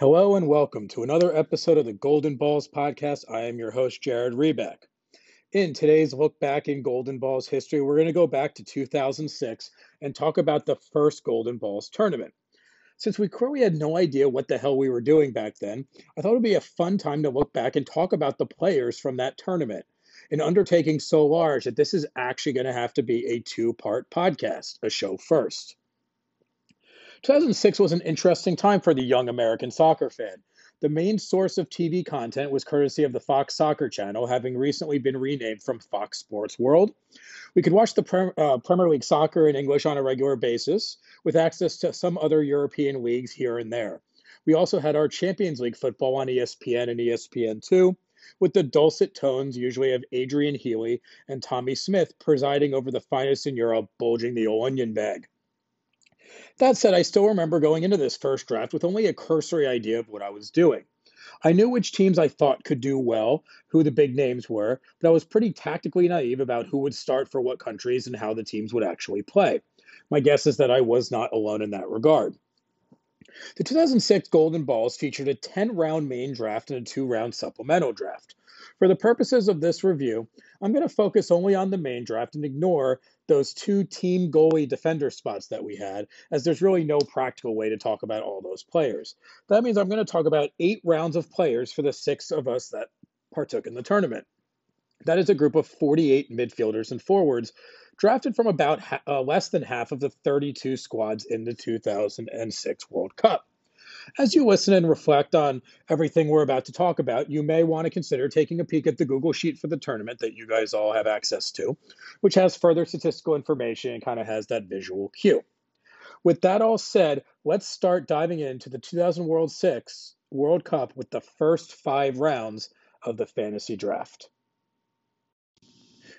Hello and welcome to another episode of the Golden Balls podcast. I am your host, Jared Rebeck. In today's look back in Golden Balls history, we're going to go back to 2006 and talk about the first Golden Balls tournament. Since we clearly had no idea what the hell we were doing back then, I thought it would be a fun time to look back and talk about the players from that tournament. An undertaking so large that this is actually going to have to be a two part podcast, a show first. 2006 was an interesting time for the young American soccer fan. The main source of TV content was courtesy of the Fox Soccer Channel, having recently been renamed from Fox Sports World. We could watch the Prem- uh, Premier League soccer in English on a regular basis, with access to some other European leagues here and there. We also had our Champions League football on ESPN and ESPN2, with the dulcet tones usually of Adrian Healey and Tommy Smyth presiding over the finest in Europe, bulging the old onion bag. That said, I still remember going into this first draft with only a cursory idea of what I was doing. I knew which teams I thought could do well, who the big names were, but I was pretty tactically naive about who would start for what countries and how the teams would actually play. My guess is that I was not alone in that regard. The 2006 Golden Balls featured a 10 round main draft and a 2 round supplemental draft. For the purposes of this review, I'm going to focus only on the main draft and ignore those two team goalie defender spots that we had, as there's really no practical way to talk about all those players. That means I'm going to talk about eight rounds of players for the six of us that partook in the tournament. That is a group of 48 midfielders and forwards drafted from about ha- uh, less than half of the 32 squads in the 2006 World Cup. As you listen and reflect on everything we're about to talk about, you may want to consider taking a peek at the Google Sheet for the tournament that you guys all have access to, which has further statistical information and kind of has that visual cue. With that all said, let's start diving into the 2000 World 6 World Cup with the first five rounds of the fantasy draft.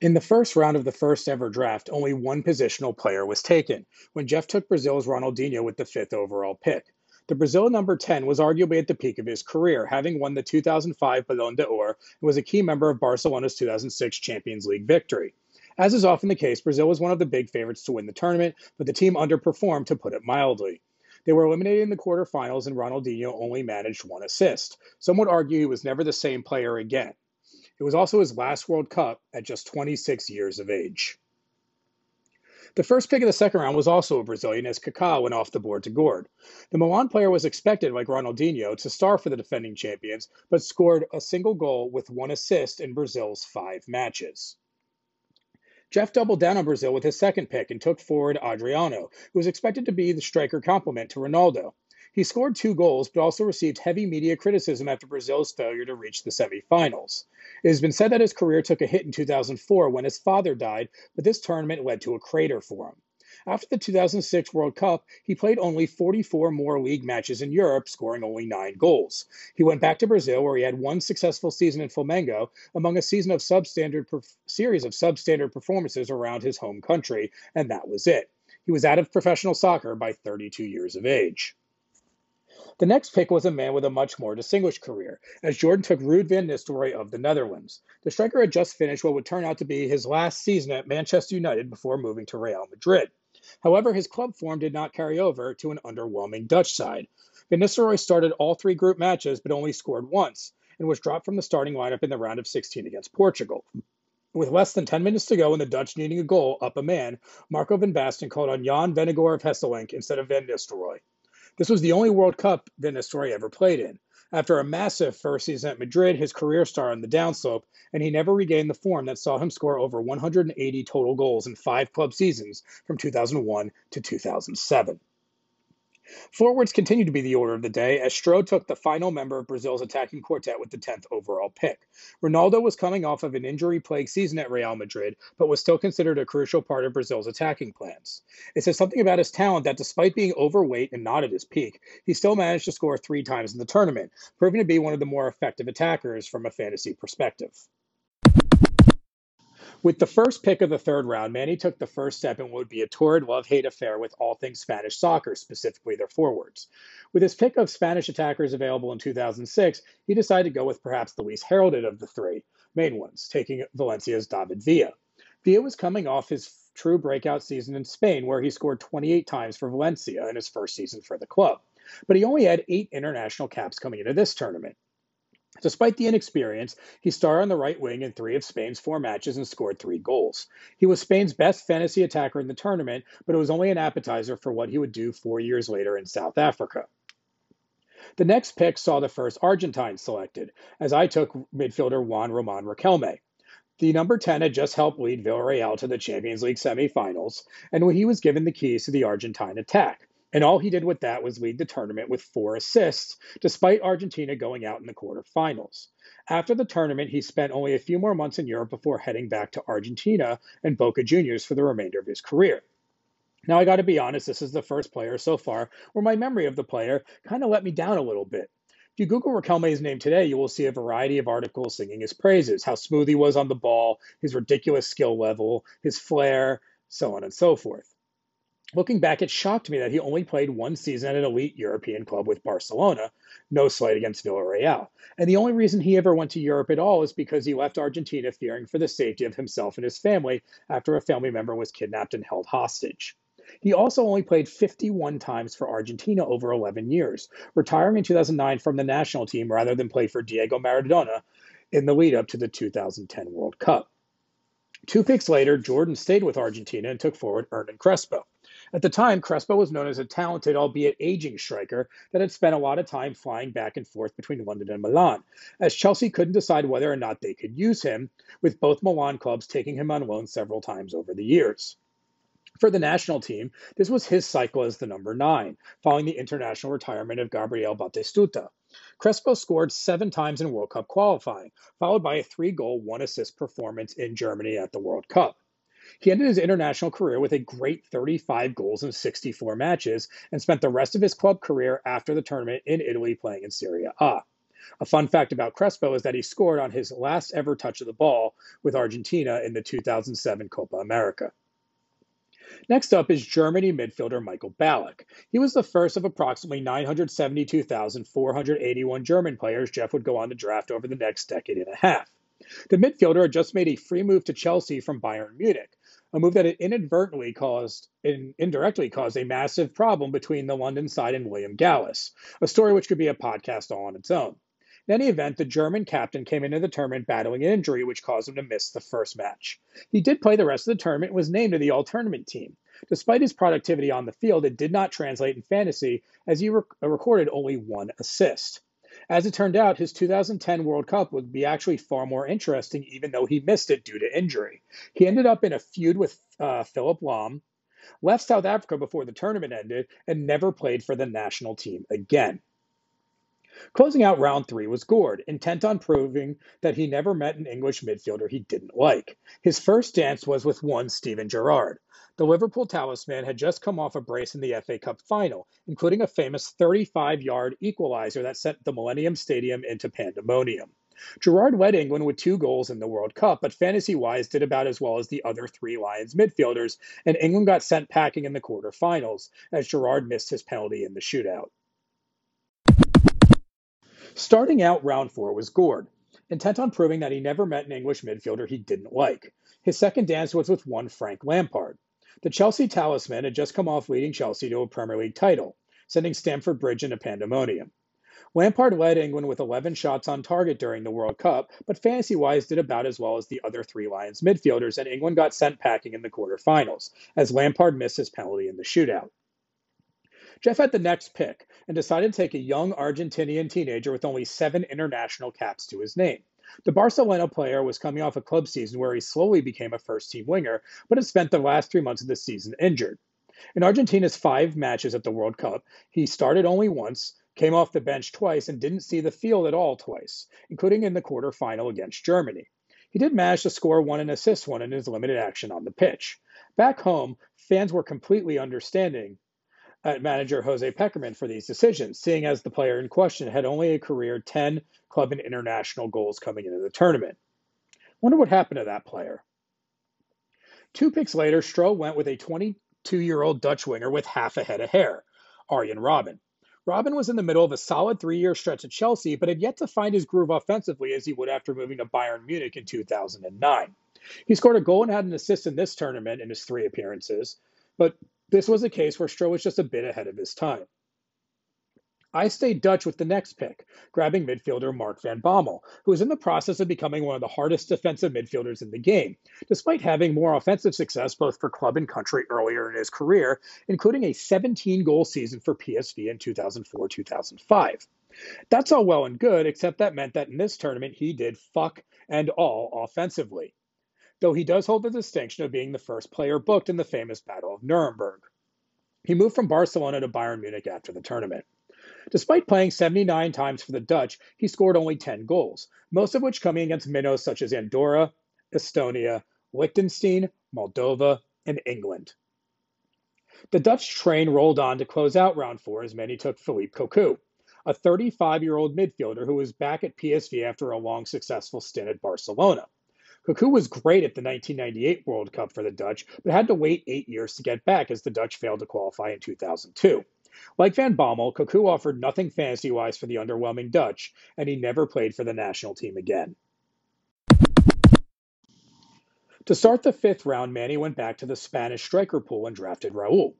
In the first round of the first ever draft, only one positional player was taken, when Jeff took Brazil's Ronaldinho with the fifth overall pick. The Brazil number 10 was arguably at the peak of his career, having won the 2005 Ballon d'Or and was a key member of Barcelona's 2006 Champions League victory. As is often the case, Brazil was one of the big favorites to win the tournament, but the team underperformed, to put it mildly. They were eliminated in the quarterfinals, and Ronaldinho only managed one assist. Some would argue he was never the same player again. It was also his last World Cup at just 26 years of age. The first pick of the second round was also a Brazilian as Kaká went off the board to Gord. The Milan player was expected, like Ronaldinho, to star for the defending champions, but scored a single goal with one assist in Brazil's five matches. Jeff doubled down on Brazil with his second pick and took forward Adriano, who was expected to be the striker complement to Ronaldo. He scored two goals, but also received heavy media criticism after Brazil's failure to reach the semifinals. It has been said that his career took a hit in 2004 when his father died, but this tournament led to a crater for him. After the 2006 World Cup, he played only 44 more league matches in Europe, scoring only nine goals. He went back to Brazil, where he had one successful season in Flamengo, among a season of substandard perf- series of substandard performances around his home country, and that was it. He was out of professional soccer by 32 years of age. The next pick was a man with a much more distinguished career, as Jordan took Ruud van Nistelrooy of the Netherlands. The striker had just finished what would turn out to be his last season at Manchester United before moving to Real Madrid. However, his club form did not carry over to an underwhelming Dutch side. Van Nistelrooy started all three group matches but only scored once, and was dropped from the starting lineup in the round of 16 against Portugal. With less than 10 minutes to go and the Dutch needing a goal up a man, Marco van Basten called on Jan Vennegoor of Hesselink instead of Van Nistelrooy. This was the only World Cup Van Nistelrooy ever played in. After a massive first season at Madrid, his career started on the downslope, and he never regained the form that saw him score over 180 total goals in five club seasons from 2001 to 2007. Forwards continued to be the order of the day as Stroh took the final member of Brazil's attacking quartet with the 10th overall pick. Ronaldo was coming off of an injury plagued season at Real Madrid, but was still considered a crucial part of Brazil's attacking plans. It says something about his talent that despite being overweight and not at his peak, he still managed to score three times in the tournament, proving to be one of the more effective attackers from a fantasy perspective. With the first pick of the third round, Manny took the first step in what would be a torrid love hate affair with all things Spanish soccer, specifically their forwards. With his pick of Spanish attackers available in 2006, he decided to go with perhaps the least heralded of the three main ones, taking Valencia's David Villa. Villa was coming off his true breakout season in Spain, where he scored 28 times for Valencia in his first season for the club. But he only had eight international caps coming into this tournament. Despite the inexperience, he starred on the right wing in three of Spain's four matches and scored three goals. He was Spain's best fantasy attacker in the tournament, but it was only an appetizer for what he would do four years later in South Africa. The next pick saw the first Argentine selected, as I took midfielder Juan Roman Riquelme. The number 10 had just helped lead Villarreal to the Champions League semifinals, and he was given the keys to the Argentine attack. And all he did with that was lead the tournament with four assists, despite Argentina going out in the quarterfinals. After the tournament, he spent only a few more months in Europe before heading back to Argentina and Boca Juniors for the remainder of his career. Now, I got to be honest, this is the first player so far where my memory of the player kind of let me down a little bit. If you Google Riquelme's name today, you will see a variety of articles singing his praises, how smooth he was on the ball, his ridiculous skill level, his flair, so on and so forth. Looking back, it shocked me that he only played one season at an elite European club with Barcelona, no slight against Villarreal. And the only reason he ever went to Europe at all is because he left Argentina fearing for the safety of himself and his family after a family member was kidnapped and held hostage. He also only played 51 times for Argentina over 11 years, retiring in 2009 from the national team rather than play for Diego Maradona in the lead up to the 2010 World Cup. Two picks later, Jordan stayed with Argentina and took forward Hernan Crespo. At the time, Crespo was known as a talented, albeit aging striker that had spent a lot of time flying back and forth between London and Milan, as Chelsea couldn't decide whether or not they could use him, with both Milan clubs taking him on loan several times over the years. For the national team, this was his cycle as the number nine, following the international retirement of Gabriel Batistuta. Crespo scored seven times in World Cup qualifying, followed by a three goal, one assist performance in Germany at the World Cup. He ended his international career with a great 35 goals in 64 matches and spent the rest of his club career after the tournament in Italy playing in Serie A. A fun fact about Crespo is that he scored on his last ever touch of the ball with Argentina in the 2007 Copa America. Next up is Germany midfielder Michael Ballack. He was the first of approximately 972,481 German players Jeff would go on to draft over the next decade and a half. The midfielder had just made a free move to Chelsea from Bayern Munich, a move that inadvertently caused, in, indirectly caused a massive problem between the London side and William Gallas, a story which could be a podcast all on its own. In any event, the German captain came into the tournament battling an injury which caused him to miss the first match. He did play the rest of the tournament and was named to the all tournament team. Despite his productivity on the field, it did not translate in fantasy as he rec- recorded only one assist. As it turned out, his 2010 World Cup would be actually far more interesting, even though he missed it due to injury. He ended up in a feud with uh, Philipp Lahm, left South Africa before the tournament ended, and never played for the national team again. Closing out round three was Gord, intent on proving that he never met an English midfielder he didn't like. His first dance was with one Steven Gerrard. The Liverpool talisman had just come off a brace in the FA Cup final, including a famous 35 yard equaliser that sent the Millennium Stadium into pandemonium. Gerrard led England with two goals in the World Cup, but fantasy wise did about as well as the other three Lions midfielders, and England got sent packing in the quarterfinals as Gerrard missed his penalty in the shootout. Starting out round four was Gord, intent on proving that he never met an English midfielder he didn't like. His second dance was with one Frank Lampard. The Chelsea talisman had just come off leading Chelsea to a Premier League title, sending Stamford Bridge into pandemonium. Lampard led England with 11 shots on target during the World Cup, but fantasy wise did about as well as the other three Lions midfielders, and England got sent packing in the quarterfinals, as Lampard missed his penalty in the shootout. Jeff had the next pick and decided to take a young Argentinian teenager with only seven international caps to his name. The Barcelona player was coming off a club season where he slowly became a first team winger, but had spent the last three months of the season injured. In Argentina's five matches at the World Cup, he started only once, came off the bench twice, and didn't see the field at all twice, including in the quarterfinal against Germany. He did manage to score one and assist one in his limited action on the pitch. Back home, fans were completely understanding at manager Jose Pekerman for these decisions, seeing as the player in question had only a career 10 club and international goals coming into the tournament. Wonder what happened to that player. Two picks later, Stroh went with a 22 year old Dutch winger with half a head of hair, Arjen Robben. Robben was in the middle of a solid three year stretch at Chelsea, but had yet to find his groove offensively as he would after moving to Bayern Munich in 2009. He scored a goal and had an assist in this tournament in his three appearances, but this was a case where Stroh was just a bit ahead of his time. I stayed Dutch with the next pick, grabbing midfielder Mark Van Bommel, who is in the process of becoming one of the hardest defensive midfielders in the game, despite having more offensive success both for club and country earlier in his career, including a 17 goal season for PSV in 2004 2005. That's all well and good, except that meant that in this tournament he did fuck and all offensively, though he does hold the distinction of being the first player booked in the famous Battle of Nuremberg. He moved from Barcelona to Bayern Munich after the tournament. Despite playing 79 times for the Dutch, he scored only 10 goals, most of which coming against minnows such as Andorra, Estonia, Liechtenstein, Moldova, and England. The Dutch train rolled on to close out round four as Manny took Philippe Cocu, a 35 year old midfielder who was back at PSV after a long successful stint at Barcelona. Cocu was great at the 1998 World Cup for the Dutch, but had to wait eight years to get back as the Dutch failed to qualify in 2002. Like Van Bommel, Cocu offered nothing fantasy wise for the underwhelming Dutch, and he never played for the national team again. To start the fifth round, Manny went back to the Spanish striker pool and drafted Raul.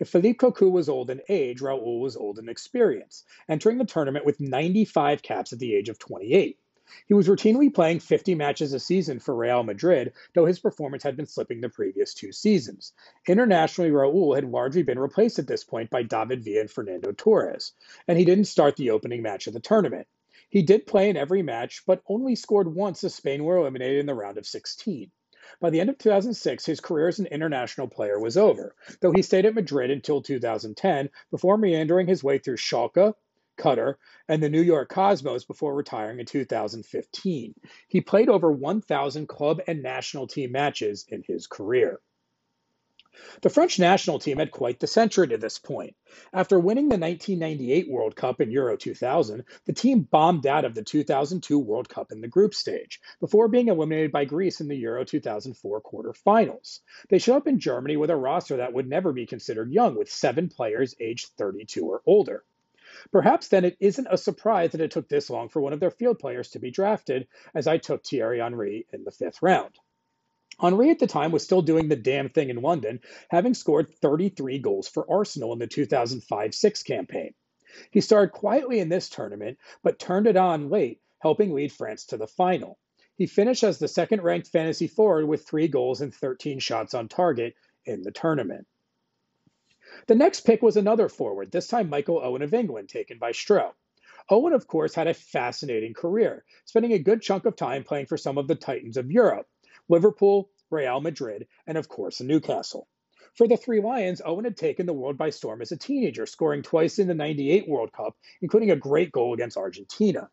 If Philippe Cocu was old in age, Raul was old in experience, entering the tournament with 95 caps at the age of 28. He was routinely playing 50 matches a season for Real Madrid, though his performance had been slipping the previous two seasons. Internationally, Raul had largely been replaced at this point by David Villa and Fernando Torres, and he didn't start the opening match of the tournament. He did play in every match, but only scored once as Spain were eliminated in the round of 16. By the end of 2006, his career as an international player was over, though he stayed at Madrid until 2010 before meandering his way through Schalke, Qatar, and the New York Cosmos before retiring in 2015. He played over 1,000 club and national team matches in his career. The French national team had quite the century to this point. After winning the 1998 World Cup and Euro 2000, the team bombed out of the 2002 World Cup in the group stage, before being eliminated by Greece in the Euro 2004 quarterfinals. They showed up in Germany with a roster that would never be considered young, with seven players aged 32 or older. Perhaps then it isn't a surprise that it took this long for one of their field players to be drafted, as I took Thierry Henry in the fifth round. Henry at the time was still doing the damn thing in London, having scored 33 goals for Arsenal in the 2005 6 campaign. He started quietly in this tournament, but turned it on late, helping lead France to the final. He finished as the second ranked fantasy forward with three goals and 13 shots on target in the tournament. The next pick was another forward, this time Michael Owen of England, taken by Stroh. Owen, of course, had a fascinating career, spending a good chunk of time playing for some of the titans of Europe Liverpool, Real Madrid, and of course, Newcastle. For the Three Lions, Owen had taken the world by storm as a teenager, scoring twice in the 98 World Cup, including a great goal against Argentina.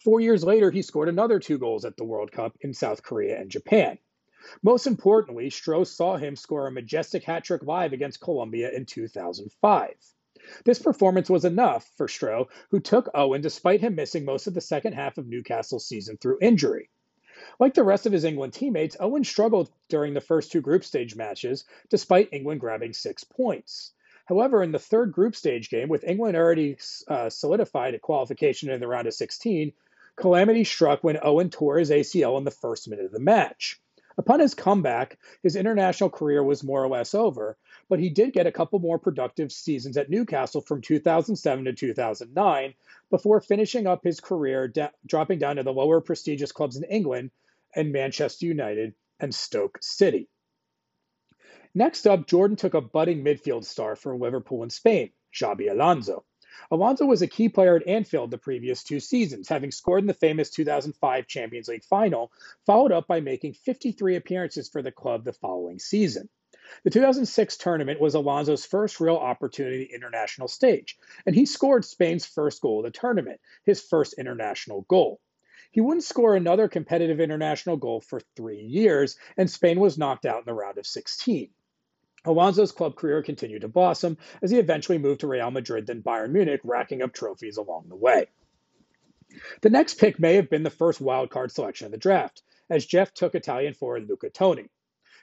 Four years later, he scored another two goals at the World Cup in South Korea and Japan. Most importantly, Stroh saw him score a majestic hat trick live against Colombia in 2005. This performance was enough for Stroh, who took Owen despite him missing most of the second half of Newcastle's season through injury. Like the rest of his England teammates, Owen struggled during the first two group stage matches, despite England grabbing six points. However, in the third group stage game, with England already uh, solidified a qualification in the round of 16, calamity struck when Owen tore his ACL in the first minute of the match. Upon his comeback, his international career was more or less over, but he did get a couple more productive seasons at Newcastle from 2007 to 2009 before finishing up his career dropping down to the lower prestigious clubs in England and Manchester United and Stoke City. Next up, Jordan took a budding midfield star for Liverpool in Spain, Xabi Alonso. Alonso was a key player at Anfield the previous two seasons, having scored in the famous 2005 Champions League final, followed up by making 53 appearances for the club the following season. The 2006 tournament was Alonso's first real opportunity international stage, and he scored Spain's first goal of the tournament, his first international goal. He wouldn't score another competitive international goal for three years, and Spain was knocked out in the round of 16. Alonso's club career continued to blossom as he eventually moved to Real Madrid, then Bayern Munich, racking up trophies along the way. The next pick may have been the first wildcard selection of the draft, as Jeff took Italian forward Luca Toni.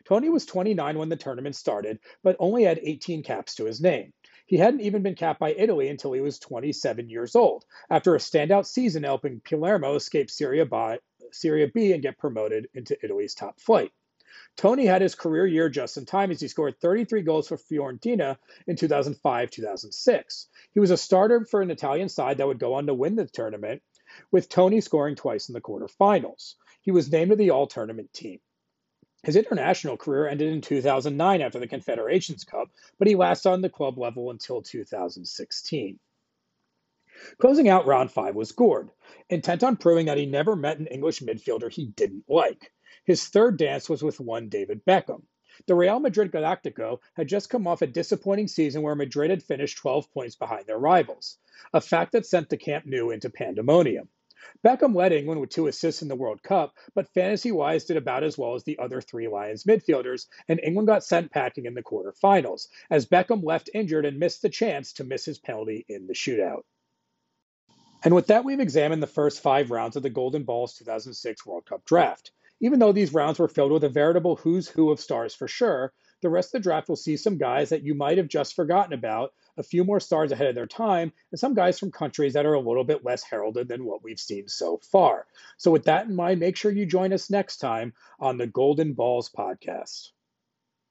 Toni was 29 when the tournament started, but only had 18 caps to his name. He hadn't even been capped by Italy until he was 27 years old, after a standout season helping Palermo escape Serie B, Serie B and get promoted into Italy's top flight. Toni had his career year just in time as he scored 33 goals for Fiorentina in 2005 2006. He was a starter for an Italian side that would go on to win the tournament, with Toni scoring twice in the quarterfinals. He was named to the all tournament team. His international career ended in 2009 after the Confederations Cup, but he lasted on the club level until 2016. Closing out round five was Gord, intent on proving that he never met an English midfielder he didn't like. His third dance was with one David Beckham. The Real Madrid Galactico had just come off a disappointing season where Madrid had finished 12 points behind their rivals, a fact that sent the Camp Nou into pandemonium. Beckham led England with two assists in the World Cup, but fantasy wise did about as well as the other three Lions midfielders, and England got sent packing in the quarterfinals, as Beckham left injured and missed the chance to miss his penalty in the shootout. And with that, we've examined the first five rounds of the Golden Balls 2006 World Cup draft. Even though these rounds were filled with a veritable who's who of stars for sure, the rest of the draft will see some guys that you might have just forgotten about, a few more stars ahead of their time, and some guys from countries that are a little bit less heralded than what we've seen so far. So, with that in mind, make sure you join us next time on the Golden Balls podcast.